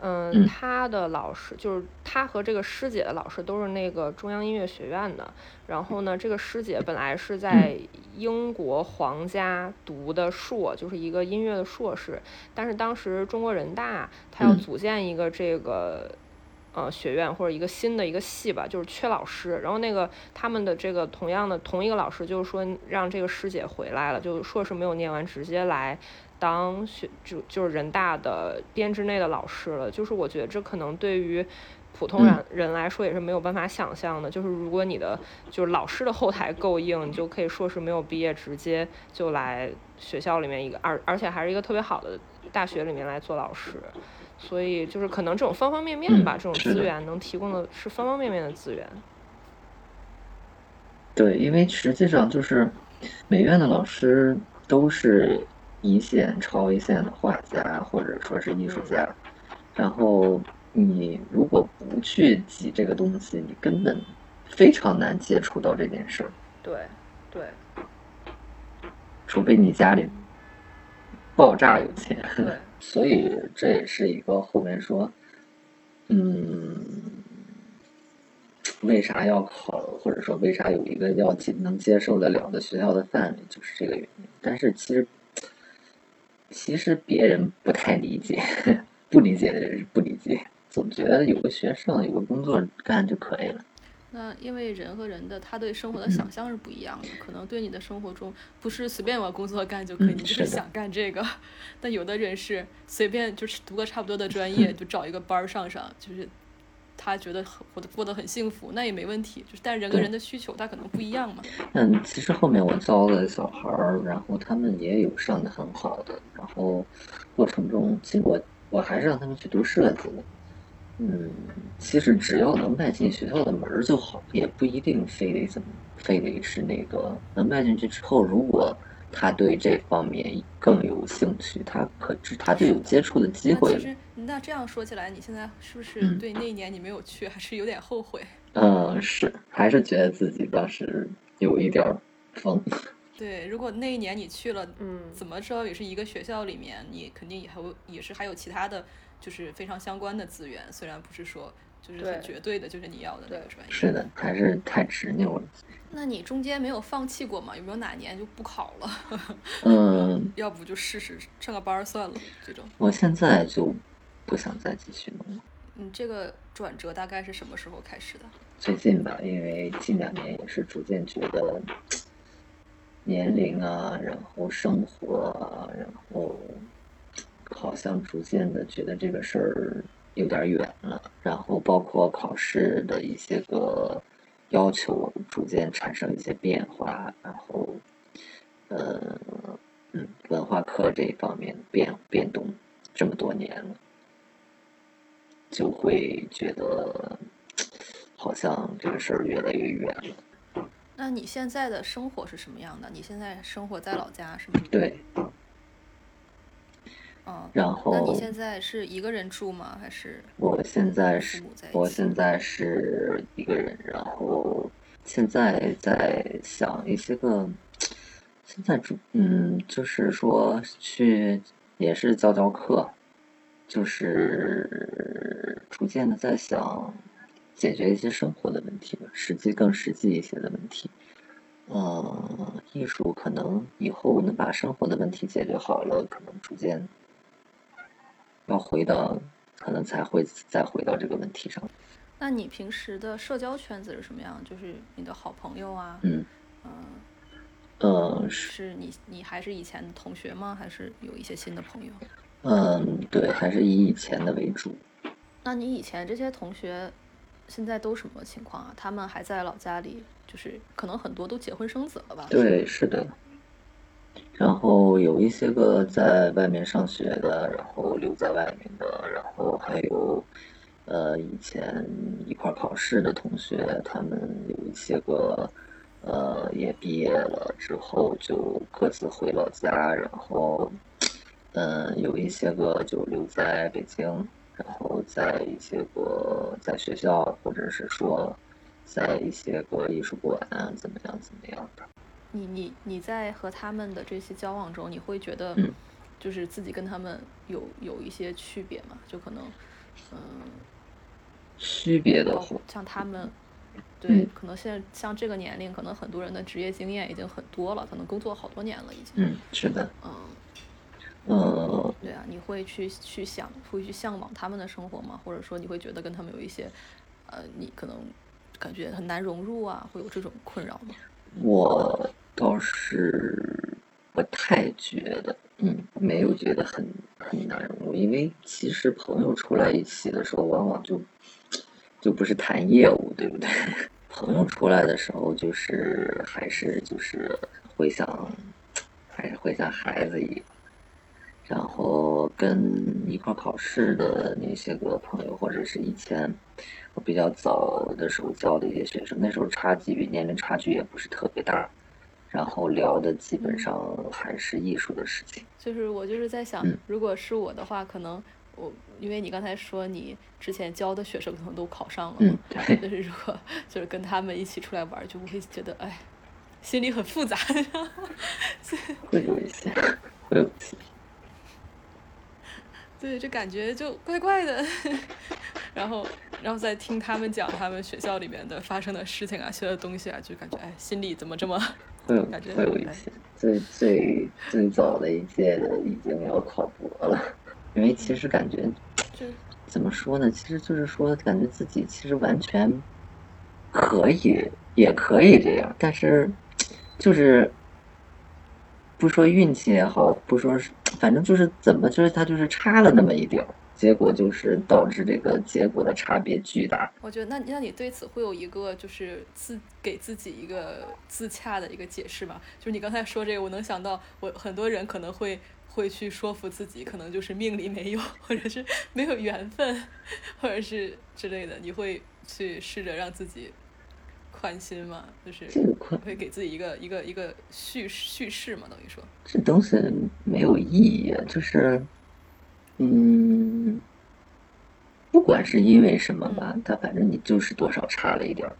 嗯，他的老师就是他和这个师姐的老师都是那个中央音乐学院的。然后呢，这个师姐本来是在英国皇家读的硕，就是一个音乐的硕士，但是当时中国人大他要组建一个这个。呃，学院或者一个新的一个系吧，就是缺老师。然后那个他们的这个同样的同一个老师，就是说让这个师姐回来了，就硕士没有念完，直接来当学就就是人大的编制内的老师了。就是我觉得这可能对于普通人人来说也是没有办法想象的。就是如果你的就是老师的后台够硬，你就可以硕士没有毕业直接就来学校里面一个，而而且还是一个特别好的大学里面来做老师。所以就是可能这种方方面面吧，这种资源能提供的是方方面面的资源。对，因为实际上就是美院的老师都是一线、超一线的画家或者说是艺术家，然后你如果不去挤这个东西，你根本非常难接触到这件事儿。对对，除非你家里爆炸有钱。对。所以这也是一个后面说，嗯，为啥要考，或者说为啥有一个要接能接受得了的学校的范围，就是这个原因。但是其实，其实别人不太理解，不理解的人是不理解，总觉得有个学生有个工作干就可以了。那因为人和人的他对生活的想象是不一样的，可能对你的生活中不是随便有个工作干就可以，你就是想干这个。但有的人是随便就是读个差不多的专业，就找一个班儿上上，就是他觉得活得过得很幸福，那也没问题。就是但人跟人的需求他可能不一样嘛。嗯，其实后面我招的小孩儿，然后他们也有上的很好的，然后过程中其实我我还是让他们去读设计的。嗯，其实只要能迈进学校的门儿就好，也不一定非得怎么，非得是那个能迈进去之后，如果他对这方面更有兴趣，他可知他就有接触的机会。其实，那这样说起来，你现在是不是对那一年你没有去，还是有点后悔？嗯，是，还是觉得自己当时有一点疯。对，如果那一年你去了，嗯，怎么着也是一个学校里面，你肯定也还会也是还有其他的。就是非常相关的资源，虽然不是说就是很绝对的，就是你要的那个专业。是的，还是太执拗了。那你中间没有放弃过吗？有没有哪年就不考了？嗯，要不就试试上个班算了。这种。我现在就不想再继续弄了。你这个转折大概是什么时候开始的？最近吧，因为近两年也是逐渐觉得年龄啊，然后生活啊，然后。好像逐渐的觉得这个事儿有点远了，然后包括考试的一些个要求逐渐产生一些变化，然后，呃，嗯，文化课这一方面变变动这么多年了，就会觉得好像这个事儿越来越远了。那你现在的生活是什么样的？你现在生活在老家是吗？对。嗯，然后那你现在是一个人住吗？还是我现在是在我现在是一个人，然后现在在想一些个，现在主嗯，就是说去也是教教课，就是逐渐的在想解决一些生活的问题吧，实际更实际一些的问题。嗯，艺术可能以后能把生活的问题解决好了，可能逐渐要回到，可能才会再回到这个问题上。那你平时的社交圈子是什么样？就是你的好朋友啊，嗯嗯，嗯是是你你还是以前的同学吗？还是有一些新的朋友？嗯对，还是以以前的为主。那你以前这些同学现在都什么情况啊？他们还在老家里，就是可能很多都结婚生子了吧？对，是的。然后有一些个在外面上学的，然后留在外面的，然后还有，呃，以前一块儿考试的同学，他们有一些个，呃，也毕业了之后就各自回老家，然后，嗯、有一些个就留在北京，然后在一些个在学校，或者是说，在一些个艺术馆啊，怎么样怎么样的。你你你在和他们的这些交往中，你会觉得嗯，就是自己跟他们有有一些区别吗？就可能，嗯，区别的话，像他们，对嗯，可能现在像这个年龄，可能很多人的职业经验已经很多了，可能工作好多年了已经。嗯，是的，嗯，呃，对啊，你会去去想，会去向往他们的生活吗？或者说你会觉得跟他们有一些，呃，你可能感觉很难融入啊，会有这种困扰吗？我倒是不太觉得，嗯，没有觉得很很难融入，因为其实朋友出来一起的时候，往往就就不是谈业务，对不对？朋友出来的时候，就是还是就是会像，还是会像孩子一样。然后跟一块考试的那些个朋友，或者是以前我比较早的时候教的一些学生，那时候差距与年龄差距也不是特别大，然后聊的基本上还是艺术的事情。就是我就是在想嗯，如果是我的话，可能我因为你刚才说你之前教的学生可能都考上了嗯嘛，，对，就是如果就是跟他们一起出来玩儿，就会觉得哎，心里很复杂。会有一些，会有一些。对，就感觉就怪怪的，然后，然后再听他们讲他们学校里面的发生的事情啊，学的东西啊，就感觉哎，心里怎么这么 会有感觉哎会有一些，最最最早的一届的已经要考博了，因为其实感觉怎么说呢？其实就是说，感觉自己其实完全可以，也可以这样，但是就是不说运气也好，不说是，反正就是怎么，就是他就是差了那么一点儿，结果就是导致这个结果的差别巨大。我觉得那那你对此会有一个就是自给自己一个自洽的一个解释吗？就是你刚才说这个，我能想到我很多人可能会会去说服自己，可能就是命里没有，或者是没有缘分，或者是之类的，你会去试着让自己宽心吗？就是会给自己一个一个一个叙叙事嘛，等于说，这东西没有意义，就是，嗯，不管是因为什么吧，他反正你就是多少差了一点儿。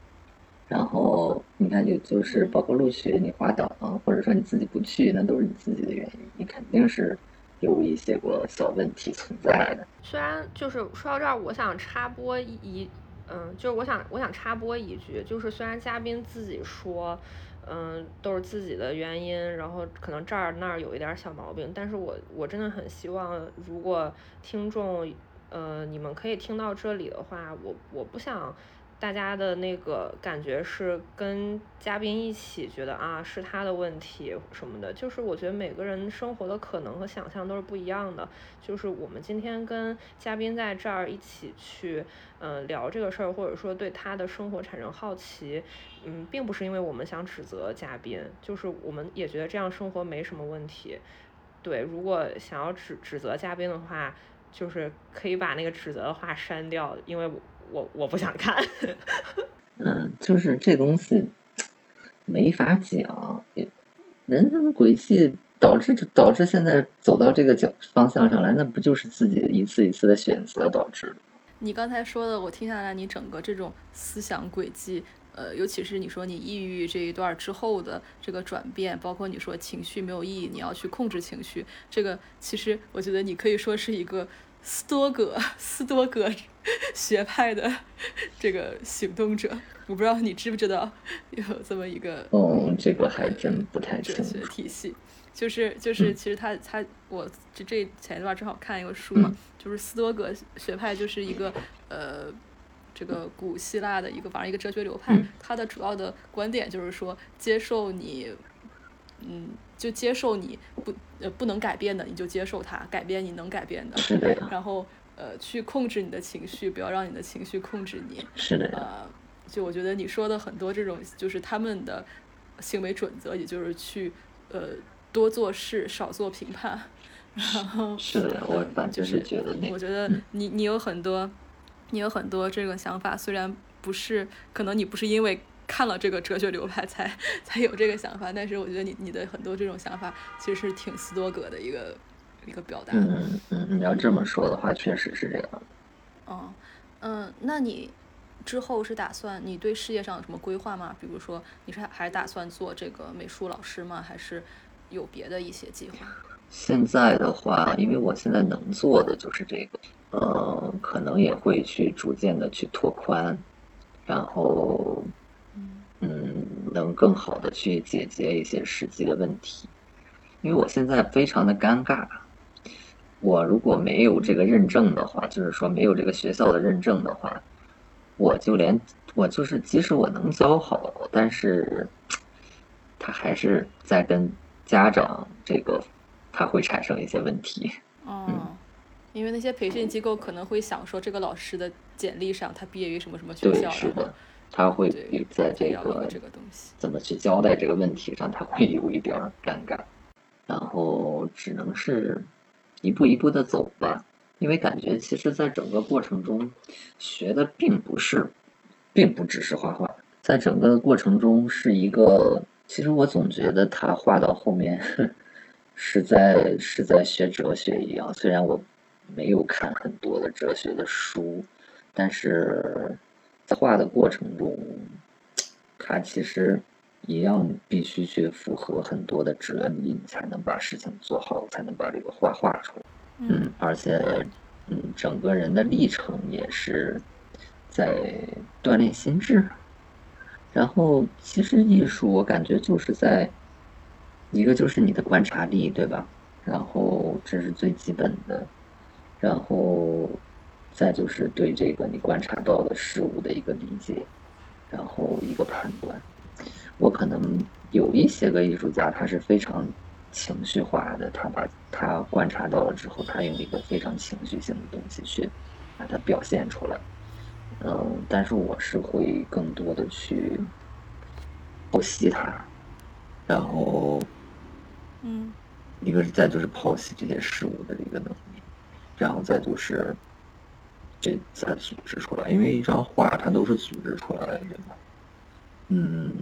然后你看，就就是包括录取你滑档，或者说你自己不去，那都是你自己的原因，你肯定是有一些个小问题存在的。虽然就是说到这儿，我想插播一一，嗯，就是我想我想插播一句，就是虽然嘉宾自己说，嗯，都是自己的原因，然后可能这儿那儿有一点小毛病，但是我我真的很希望，如果听众，呃，你们可以听到这里的话，我我不想。大家的那个感觉是跟嘉宾一起觉得啊是他的问题什么的，就是我觉得每个人生活的可能和想象都是不一样的。就是我们今天跟嘉宾在这儿一起去嗯聊这个事儿，或者说对他的生活产生好奇，嗯，并不是因为我们想指责嘉宾，就是我们也觉得这样生活没什么问题。对，如果想要指指责嘉宾的话，就是可以把那个指责的话删掉，因为。我我我不想看，嗯，就是这东西没法讲，人生轨迹导致导致现在走到这个角方向上来，那不就是自己一次一次的选择导致的？你刚才说的，我听下来，你整个这种思想轨迹，呃，尤其是你说你抑郁这一段之后的这个转变，包括你说情绪没有意义，你要去控制情绪，这个其实我觉得你可以说是一个。斯多葛斯多葛学派的这个行动者，我不知道你知不知道有这么一个哦，这个还真不太哲学体系，就是就是其实他他我这这前一段正好看一个书嘛，就是斯多葛学派就是一个呃这个古希腊的一个反正一个哲学流派，它的主要的观点就是说接受你嗯。就接受你不呃不能改变的，你就接受它；改变你能改变的。是的。然后呃，去控制你的情绪，不要让你的情绪控制你。是的。呃，就我觉得你说的很多这种，就是他们的行为准则，也就是去呃多做事，少做评判。然后。是的，我反正是觉得那。我觉得你你有很多，你有很多这个想法，虽然不是，可能你不是因为。看了这个哲学流派才才有这个想法，但是我觉得你你的很多这种想法其实是挺斯多格的一个一个表达。嗯嗯，你要这么说的话，确实是这样。嗯嗯，那你之后是打算你对事业上有什么规划吗？比如说你是还打算做这个美术老师吗？还是有别的一些计划？现在的话，因为我现在能做的就是这个，呃，可能也会去逐渐的去拓宽，然后。嗯，能更好的去解决一些实际的问题，因为我现在非常的尴尬。我如果没有这个认证的话，就是说没有这个学校的认证的话，我就连我就是即使我能教好，但是他还是在跟家长这个他会产生一些问题。哦，因为那些培训机构可能会想说，这个老师的简历上他毕业于什么什么学校，然后。他会在这个怎么去交代这个问题上，他会有一点尴尬，然后只能是一步一步的走吧。因为感觉其实，在整个过程中学的并不是，并不只是画画，在整个过程中是一个，其实我总觉得他画到后面 是在是在学哲学一样。虽然我没有看很多的哲学的书，但是。在画的过程中，他其实一样必须去符合很多的哲理，你才能把事情做好，才能把这个画画出来。嗯，而且，嗯，整个人的历程也是在锻炼心智。然后，其实艺术我感觉就是在一个就是你的观察力，对吧？然后这是最基本的，然后。再就是对这个你观察到的事物的一个理解，然后一个判断。我可能有一些个艺术家，他是非常情绪化的，他把他观察到了之后，他用一个非常情绪性的东西去把它表现出来。嗯，但是我是会更多的去剖析它，然后，嗯，一个是再就是剖析这些事物的一个能力，然后再就是。这再组织出来，因为一张画它都是组织出来的，对吧？嗯，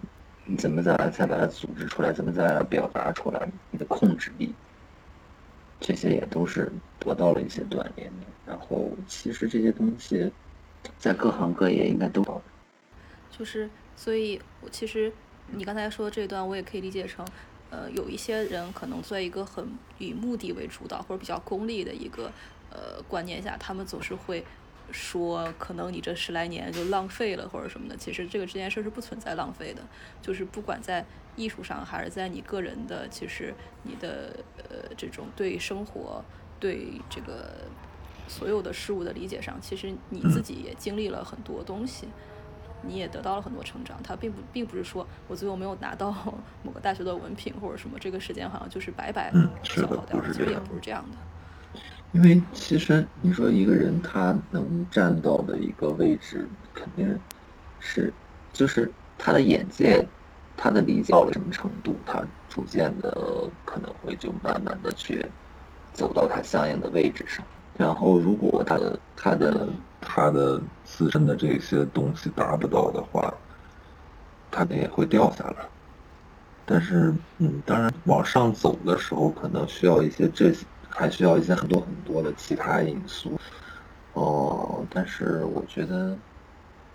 你怎么再再把它组织出来？怎么再表达出来？你的控制力，这些也都是得到了一些锻炼的。然后，其实这些东西在各行各业应该都有。就是，所以，我其实你刚才说这段，我也可以理解成，呃，有一些人可能在一个很以目的为主导或者比较功利的一个呃观念下，他们总是会。说可能你这十来年就浪费了或者什么的，其实这个这件事是不存在浪费的，就是不管在艺术上还是在你个人的，其实你的呃这种对生活、对这个所有的事物的理解上，其实你自己也经历了很多东西，你也得到了很多成长。它并不并不是说我最后没有拿到某个大学的文凭或者什么，这个时间好像就是白白消耗掉了。其实也不是这样的。因为其实你说一个人他能站到的一个位置，肯定是就是他的眼界、他的理解到了什么程度，他逐渐的可能会就慢慢的去走到他相应的位置上。然后如果他的他的他的自身的这些东西达不到的话，他也会掉下来。但是，嗯，当然往上走的时候，可能需要一些这些。还需要一些很多很多的其他因素，哦，但是我觉得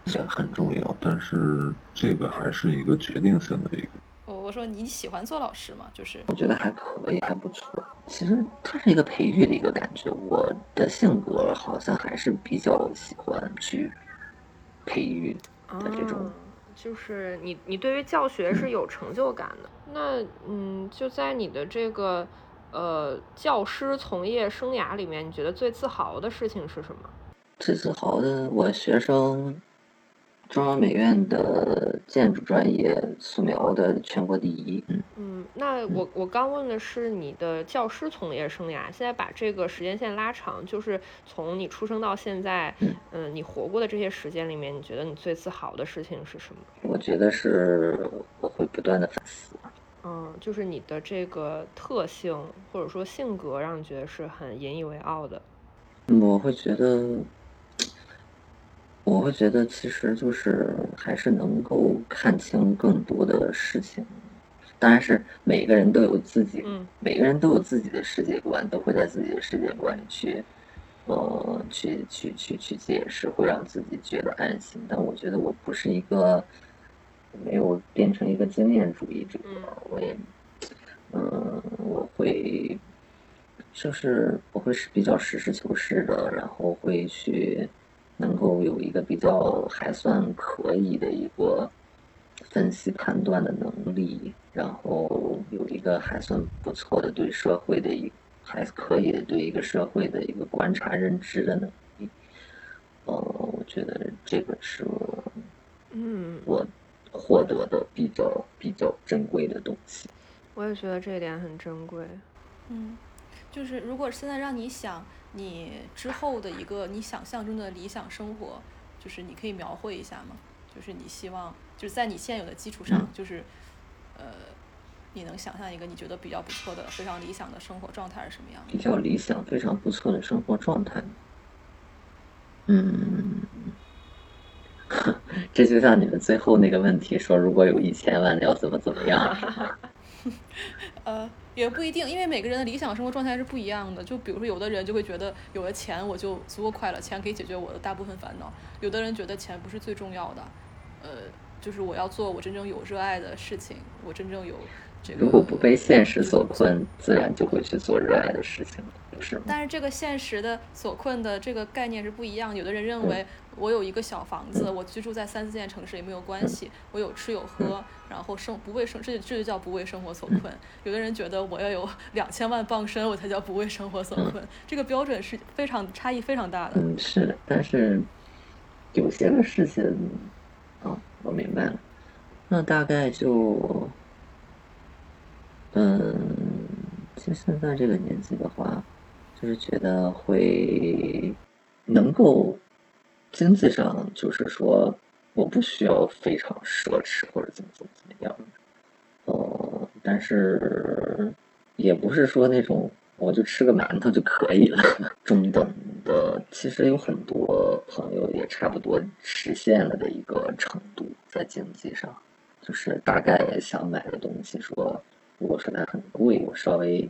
钱很重要，但是这个还是一个决定性的一个。我我说你喜欢做老师吗？就是我觉得还可以，还不错。其实它是一个培育的一个感觉。我的性格好像还是比较喜欢去培育的这种，就是你你对于教学是有成就感的。那嗯，就在你的这个。呃，教师从业生涯里面，你觉得最自豪的事情是什么？最自豪的，我学生，中央美院的建筑专业素描的全国第一。嗯嗯，那我我刚问的是你的教师从业生涯，现在把这个时间线拉长，就是从你出生到现在，嗯，你活过的这些时间里面，你觉得你最自豪的事情是什么？我觉得是我会不断的反思。嗯，就是你的这个特性或者说性格，让你觉得是很引以为傲的。我会觉得，我会觉得，其实就是还是能够看清更多的事情。当然是每个人都有自己，每个人都有自己的世界观，都会在自己的世界观里去，呃，去去去去解释，会让自己觉得安心。但我觉得我不是一个。没有变成一个经验主义者，我也，嗯，我会，就是我会是比较实事求是的，然后会去能够有一个比较还算可以的一个分析判断的能力，然后有一个还算不错的对社会的一还可以的对一个社会的一个观察认知的能力，呃，我觉得这个是我，嗯，我。获得的比较比较珍贵的东西，我也觉得这一点很珍贵。嗯，就是如果现在让你想你之后的一个你想象中的理想生活，就是你可以描绘一下吗？就是你希望就是在你现有的基础上，就是呃，你能想象一个你觉得比较不错的、非常理想的生活状态是什么样的？比较理想、非常不错的生活状态。嗯。这就像你们最后那个问题说，如果有一千万，要怎么怎么样？呃，也不一定，因为每个人的理想生活状态是不一样的。就比如说，有的人就会觉得有了钱我就足够快乐，钱可以解决我的大部分烦恼；有的人觉得钱不是最重要的，呃，就是我要做我真正有热爱的事情，我真正有这个。如果不被现实所困，自然就会去做热爱的事情。是吗但是这个现实的所困的这个概念是不一样。有的人认为我有一个小房子，我居住在三四线城市也没有关系，我有吃有喝，然后生不为生，这这就叫不为生活所困。有的人觉得我要有 两千万傍身，我才叫不为生活所困。这个标准是非常差异非常大的。嗯，是，但是有些个事情，啊，我明白了。那大概就，嗯，其实现在这个年纪的话。就是觉得会能够经济上，就是说我不需要非常奢侈或者怎么怎么怎么样，呃，但是也不是说那种我就吃个馒头就可以了，中等的，其实有很多朋友也差不多实现了的一个程度，在经济上，就是大概想买的东西，说如果说它很贵，我稍微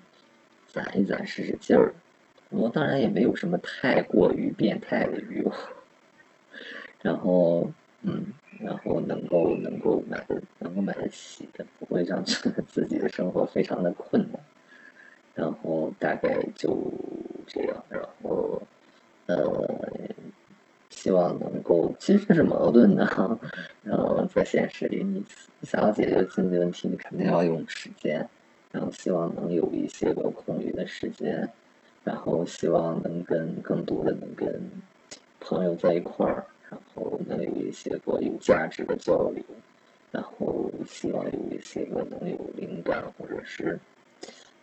攒一攒，使使劲儿。我当然也没有什么太过于变态的欲望，然后，嗯，然后能够能够买的能够买得起的，不会让自己的生活非常的困难，然后大概就这样，然后，呃，希望能够，其实是矛盾的哈，然后在现实里，你想要解决经济问题，你肯定要用时间，然后希望能有一些个空余的时间。然后希望能跟更多的能跟朋友在一块儿，然后能有一些个有价值的交流，然后希望有一些个能有灵感，或者是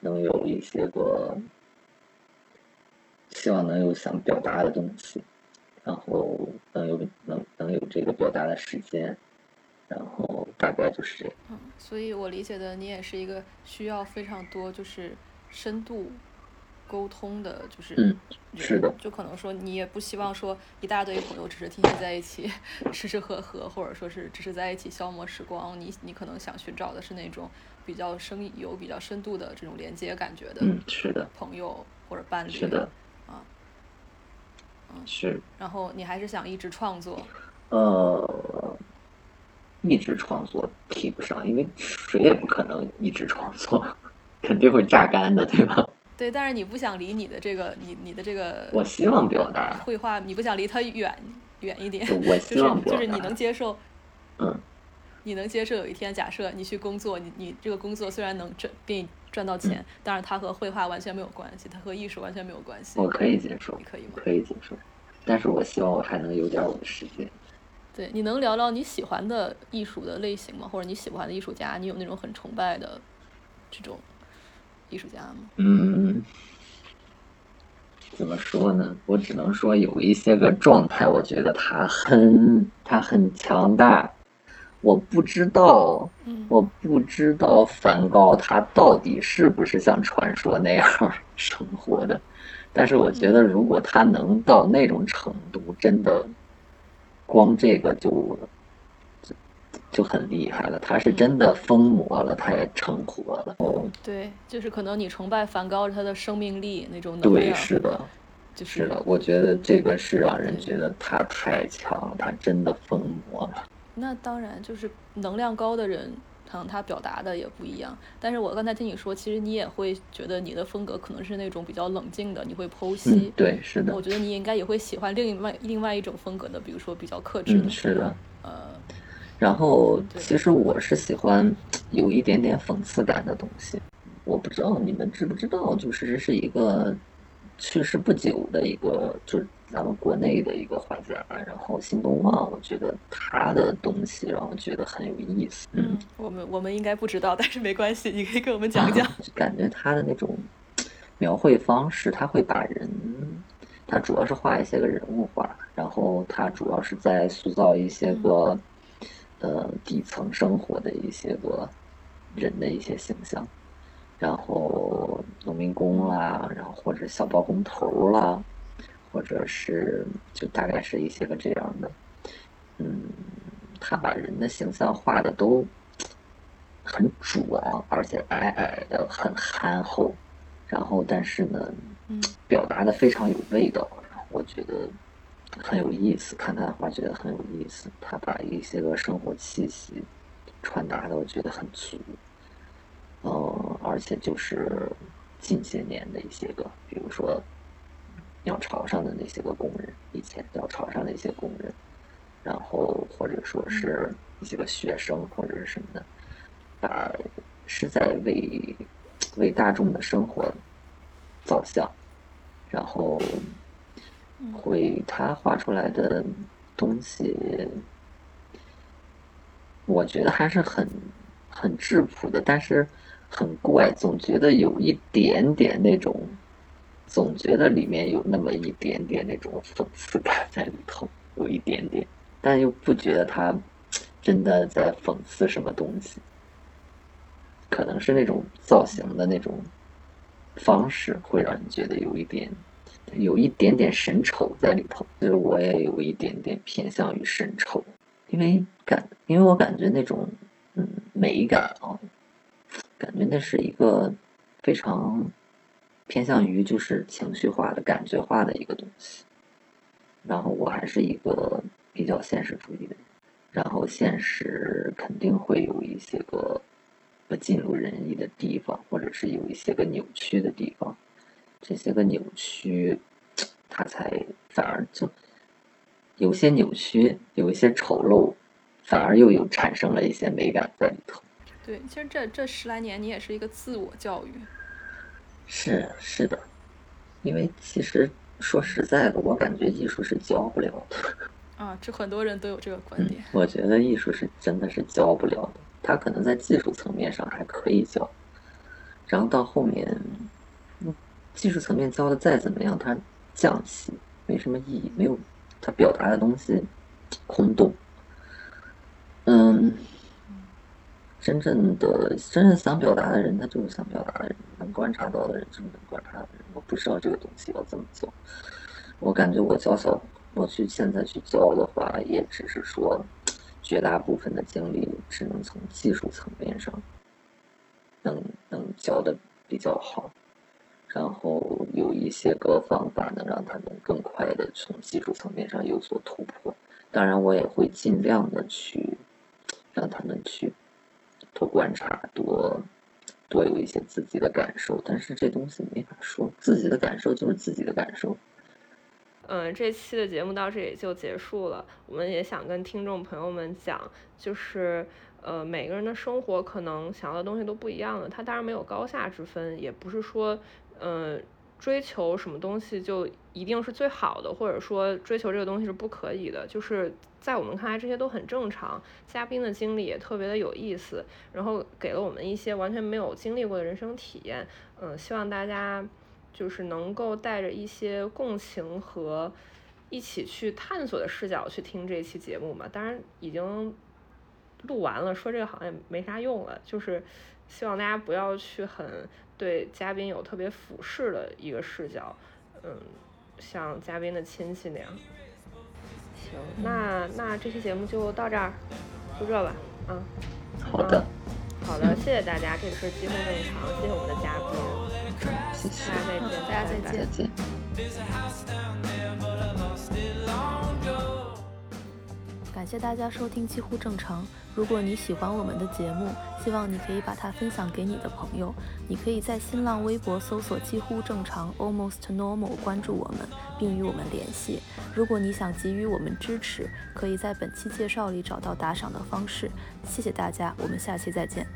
能有一些个希望能有想表达的东西，然后能有能能有这个表达的时间，然后大概就是这样。嗯，所以我理解的你也是一个需要非常多就是深度。沟通的，就是嗯，是的，就可能说你也不希望说一大堆朋友只是天天在一起吃吃喝喝，或者说是只是在一起消磨时光。你你可能想寻找的是那种比较深有比较深度的这种连接感觉的，嗯，是的，朋友或者伴侣，是的，啊，嗯，是。然后你还是想一直创作？呃，一直创作提不上，因为谁也不可能一直创作，肯定会榨干的，对吧？对，但是你不想离你的这个，你你的这个，我希望表达绘画，你不想离它远远一点，我希望就是就是你能接受，嗯，你能接受有一天假设你去工作，你你这个工作虽然能赚给你赚到钱，但是它和绘画完全没有关系，它和艺术完全没有关系。我可以接受，你可以吗？可以接受，但是我希望我还能有点我的时间。对，你能聊聊你喜欢的艺术的类型吗？或者你喜欢的艺术家，你有那种很崇拜的这种？艺术家吗？嗯，怎么说呢？我只能说有一些个状态，我觉得他很他很强大。我不知道，我不知道梵高他到底是不是像传说那样生活的。但是我觉得，如果他能到那种程度，真的，光这个就。就很厉害了，他是真的疯魔了，他也成活了。哦，对，就是可能你崇拜梵高他的生命力那种能量。对，是的，就是的。我觉得这个是让人觉得他太强了，他真的疯魔了。那当然，就是能量高的人，可能他表达的也不一样。但是我刚才听你说，其实你也会觉得你的风格可能是那种比较冷静的，你会剖析。对，是的。我觉得你应该也会喜欢另外另外一种风格的，比如说比较克制的。是的。呃。然后，其实我是喜欢有一点点讽刺感的东西。我不知道你们知不知道，就是这是一个去世不久的一个，就是咱们国内的一个画家，然后新东方。我觉得他的东西让我觉得很有意思。嗯，我们我们应该不知道，但是没关系，你可以给我们讲讲。感觉他的那种描绘方式，他会把人，他主要是画一些个人物画，然后他主要是在塑造一些个。呃，底层生活的一些个人的一些形象，然后农民工啦，然后或者小包工头啦，或者是就大概是一些个这样的，嗯，他把人的形象画的都很壮，而且矮矮的，很憨厚，然后但是呢，表达的非常有味道，我觉得。很有意思，看他的画觉得很有意思。他把一些个生活气息传达的，我觉得很足。嗯，而且就是近些年的一些个，比如说鸟巢上的那些个工人，以前鸟巢上的一些工人，然后或者说是一些个学生或者是什么的，把是在为为大众的生活造像，然后。会他画出来的东西，我觉得还是很很质朴的，但是很怪，总觉得有一点点那种，总觉得里面有那么一点点那种讽刺感在里头，有一点点，但又不觉得他真的在讽刺什么东西，可能是那种造型的那种方式会让你觉得有一点。有一点点神丑在里头，就是我也有一点点偏向于神丑，因为感，因为我感觉那种，嗯，美感啊，感觉那是一个非常偏向于就是情绪化的感觉化的一个东西。然后我还是一个比较现实主义的人，然后现实肯定会有一些个不尽如人意的地方，或者是有一些个扭曲的地方。这些个扭曲，它才反而就有些扭曲，有一些丑陋，反而又有产生了一些美感在里头。对，其实这这十来年，你也是一个自我教育。是是的，因为其实说实在的，我感觉艺术是教不了的。啊，这很多人都有这个观点。我觉得艺术是真的是教不了的，它可能在技术层面上还可以教，然后到后面，技术层面教的再怎么样，它降级没什么意义，没有它表达的东西空洞。嗯，真正的真正想表达的人，他就是想表达的人，能观察到的人就是能观察的人。我不知道这个东西要怎么做，我感觉我教小，我去现在去教的话，也只是说，绝大部分的精力只能从技术层面上，能能教的比较好，然后有一些个方法能让他们更快的从技术层面上有所突破。当然，我也会尽量的去。让他们去多观察，多多有一些自己的感受，但是这东西没法说，自己的感受就是自己的感受。嗯，这期的节目到这里就结束了。我们也想跟听众朋友们讲，就是呃，每个人的生活可能想要的东西都不一样的，他当然没有高下之分，也不是说嗯。追求什么东西就一定是最好的，或者说追求这个东西是不可以的，就是在我们看来这些都很正常。嘉宾的经历也特别的有意思，然后给了我们一些完全没有经历过的人生体验。嗯，希望大家就是能够带着一些共情和一起去探索的视角去听这期节目嘛。当然已经录完了，说这个好像也没啥用了，就是希望大家不要去很。对嘉宾有特别俯视的一个视角，嗯，像嘉宾的亲戚那样。行，那那这期节目就到这儿，就这吧，嗯。好的。好的，谢谢大家，这里是机会正常，谢谢我们的嘉宾，谢谢，大家再见，大家再见。感谢大家收听几乎正常。如果你喜欢我们的节目，希望你可以把它分享给你的朋友。你可以在新浪微博搜索“几乎正常 ”（Almost Normal） 关注我们，并与我们联系。如果你想给予我们支持，可以在本期介绍里找到打赏的方式。谢谢大家，我们下期再见。